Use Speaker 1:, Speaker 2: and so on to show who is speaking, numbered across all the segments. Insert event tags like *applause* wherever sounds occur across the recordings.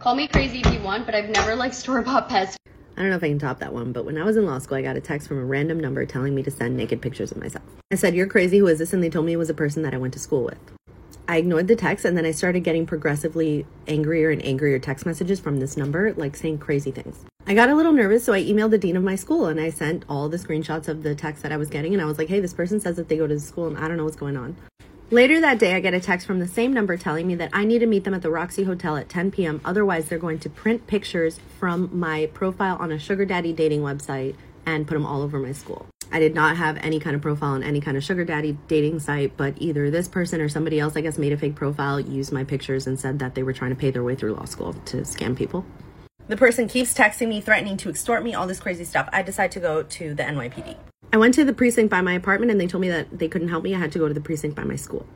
Speaker 1: Call me crazy if you want, but I've never liked store bought pesto.
Speaker 2: I don't know if I can top that one, but when I was in law school, I got a text from a random number telling me to send naked pictures of myself. I said, You're crazy, who is this? And they told me it was a person that I went to school with. I ignored the text and then I started getting progressively angrier and angrier text messages from this number, like saying crazy things. I got a little nervous, so I emailed the dean of my school and I sent all the screenshots of the text that I was getting. And I was like, hey, this person says that they go to the school and I don't know what's going on. Later that day, I get a text from the same number telling me that I need to meet them at the Roxy Hotel at 10 p.m. Otherwise, they're going to print pictures from my profile on a sugar daddy dating website and put them all over my school. I did not have any kind of profile on any kind of sugar daddy dating site, but either this person or somebody else, I guess, made a fake profile, used my pictures, and said that they were trying to pay their way through law school to scam people. The person keeps texting me, threatening to extort me, all this crazy stuff. I decide to go to the NYPD. I went to the precinct by my apartment and they told me that they couldn't help me. I had to go to the precinct by my school.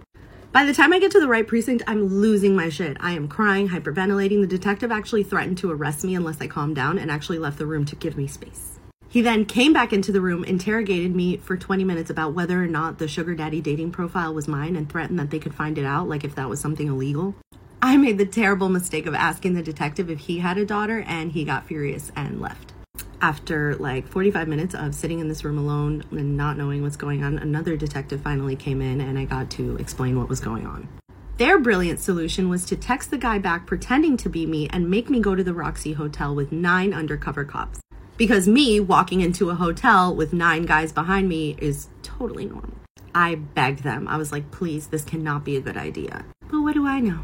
Speaker 2: By the time I get to the right precinct, I'm losing my shit. I am crying, hyperventilating. The detective actually threatened to arrest me unless I calmed down and actually left the room to give me space. He then came back into the room, interrogated me for 20 minutes about whether or not the sugar daddy dating profile was mine and threatened that they could find it out, like if that was something illegal. I made the terrible mistake of asking the detective if he had a daughter, and he got furious and left after like 45 minutes of sitting in this room alone and not knowing what's going on, another detective finally came in and I got to explain what was going on. Their brilliant solution was to text the guy back pretending to be me and make me go to the Roxy Hotel with nine undercover cops. Because me walking into a hotel with nine guys behind me is totally normal. I begged them. I was like, please, this cannot be a good idea. But what do I know?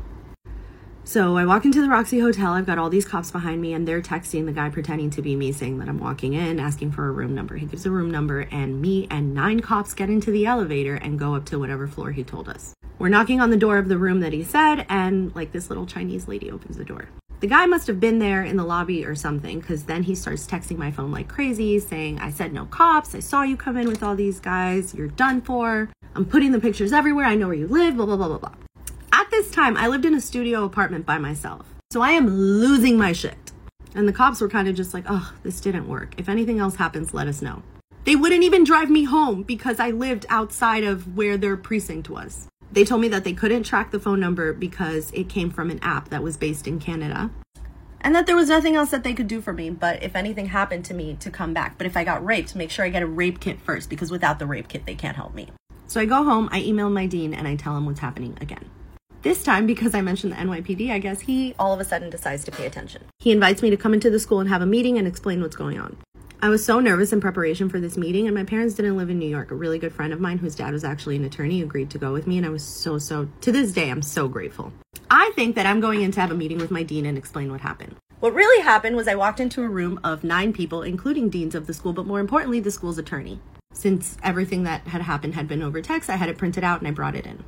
Speaker 2: So I walk into the Roxy Hotel. I've got all these cops behind me, and they're texting the guy pretending to be me, saying that I'm walking in, asking for a room number. He gives a room number, and me and nine cops get into the elevator and go up to whatever floor he told us. We're knocking on the door of the room that he said, and like this little Chinese lady opens the door. The guy must have been there in the lobby or something, because then he starts texting my phone like crazy, saying, I said no cops. I saw you come in with all these guys. You're done for. I'm putting the pictures everywhere. I know where you live, blah, blah, blah, blah, blah. Time, I lived in a studio apartment by myself. So I am losing my shit. And the cops were kind of just like, oh, this didn't work. If anything else happens, let us know. They wouldn't even drive me home because I lived outside of where their precinct was. They told me that they couldn't track the phone number because it came from an app that was based in Canada. And that there was nothing else that they could do for me, but if anything happened to me, to come back. But if I got raped, make sure I get a rape kit first because without the rape kit, they can't help me. So I go home, I email my dean, and I tell him what's happening again. This time, because I mentioned the NYPD, I guess he all of a sudden decides to pay attention. He invites me to come into the school and have a meeting and explain what's going on. I was so nervous in preparation for this meeting, and my parents didn't live in New York. A really good friend of mine, whose dad was actually an attorney, agreed to go with me, and I was so, so, to this day, I'm so grateful. I think that I'm going in to have a meeting with my dean and explain what happened. What really happened was I walked into a room of nine people, including deans of the school, but more importantly, the school's attorney. Since everything that had happened had been over text, I had it printed out and I brought it in.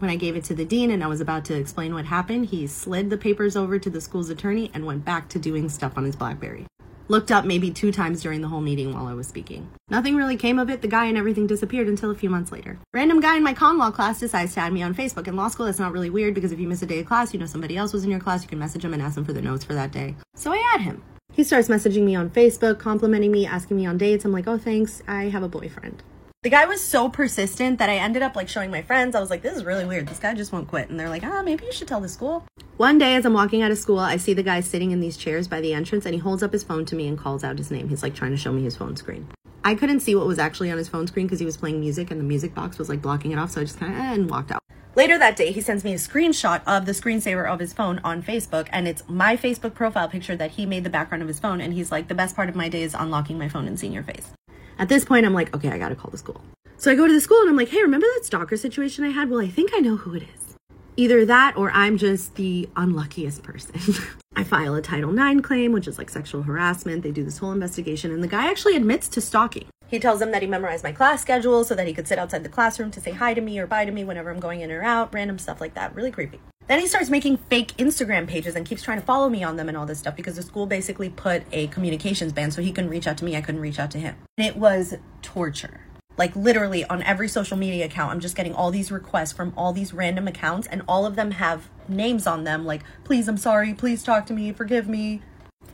Speaker 2: When I gave it to the dean and I was about to explain what happened, he slid the papers over to the school's attorney and went back to doing stuff on his Blackberry. Looked up maybe two times during the whole meeting while I was speaking. Nothing really came of it. The guy and everything disappeared until a few months later. Random guy in my con law class decides to add me on Facebook. In law school, that's not really weird because if you miss a day of class, you know somebody else was in your class, you can message him and ask him for the notes for that day. So I add him. He starts messaging me on Facebook, complimenting me, asking me on dates. I'm like, oh, thanks. I have a boyfriend. The guy was so persistent that I ended up like showing my friends. I was like, this is really weird. This guy just won't quit. And they're like, ah, maybe you should tell the school. One day, as I'm walking out of school, I see the guy sitting in these chairs by the entrance and he holds up his phone to me and calls out his name. He's like trying to show me his phone screen. I couldn't see what was actually on his phone screen because he was playing music and the music box was like blocking it off. So I just kind of eh, and walked out. Later that day, he sends me a screenshot of the screensaver of his phone on Facebook, and it's my Facebook profile picture that he made the background of his phone. And he's like, The best part of my day is unlocking my phone and seeing your face. At this point, I'm like, Okay, I gotta call the school. So I go to the school and I'm like, hey, remember that stalker situation I had? Well, I think I know who it is. Either that or I'm just the unluckiest person. *laughs* I file a Title IX claim, which is like sexual harassment. They do this whole investigation, and the guy actually admits to stalking. He tells them that he memorized my class schedule so that he could sit outside the classroom to say hi to me or bye to me whenever I'm going in or out, random stuff like that. Really creepy. Then he starts making fake Instagram pages and keeps trying to follow me on them and all this stuff because the school basically put a communications ban so he couldn't reach out to me, I couldn't reach out to him. And it was torture. Like literally on every social media account i'm just getting all these requests from all these random accounts and all of them have names on them like please i'm sorry please talk to me forgive me.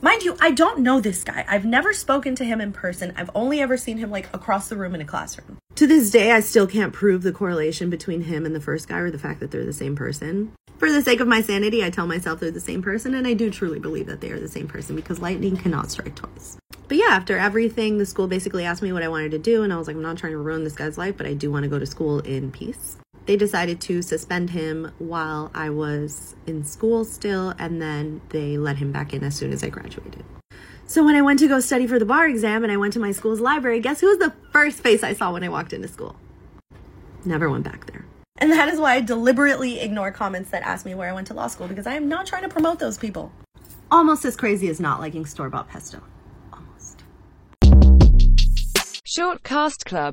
Speaker 2: Mind you i don't know this guy. I've never spoken to him in person. I've only ever seen him like across the room in a classroom To this day, I still can't prove the correlation between him and the first guy or the fact that they're the same person. For the sake of my sanity, I tell myself they're the same person, and I do truly believe that they are the same person because lightning cannot strike twice. But yeah, after everything, the school basically asked me what I wanted to do, and I was like, I'm not trying to ruin this guy's life, but I do want to go to school in peace. They decided to suspend him while I was in school still, and then they let him back in as soon as I graduated. So when I went to go study for the bar exam and I went to my school's library, guess who was the first face I saw when I walked into school? Never went back there. And that is why I deliberately ignore comments that ask me where I went to law school because I am not trying to promote those people. Almost as crazy as not liking store bought pesto. Almost.
Speaker 3: Short Cast Club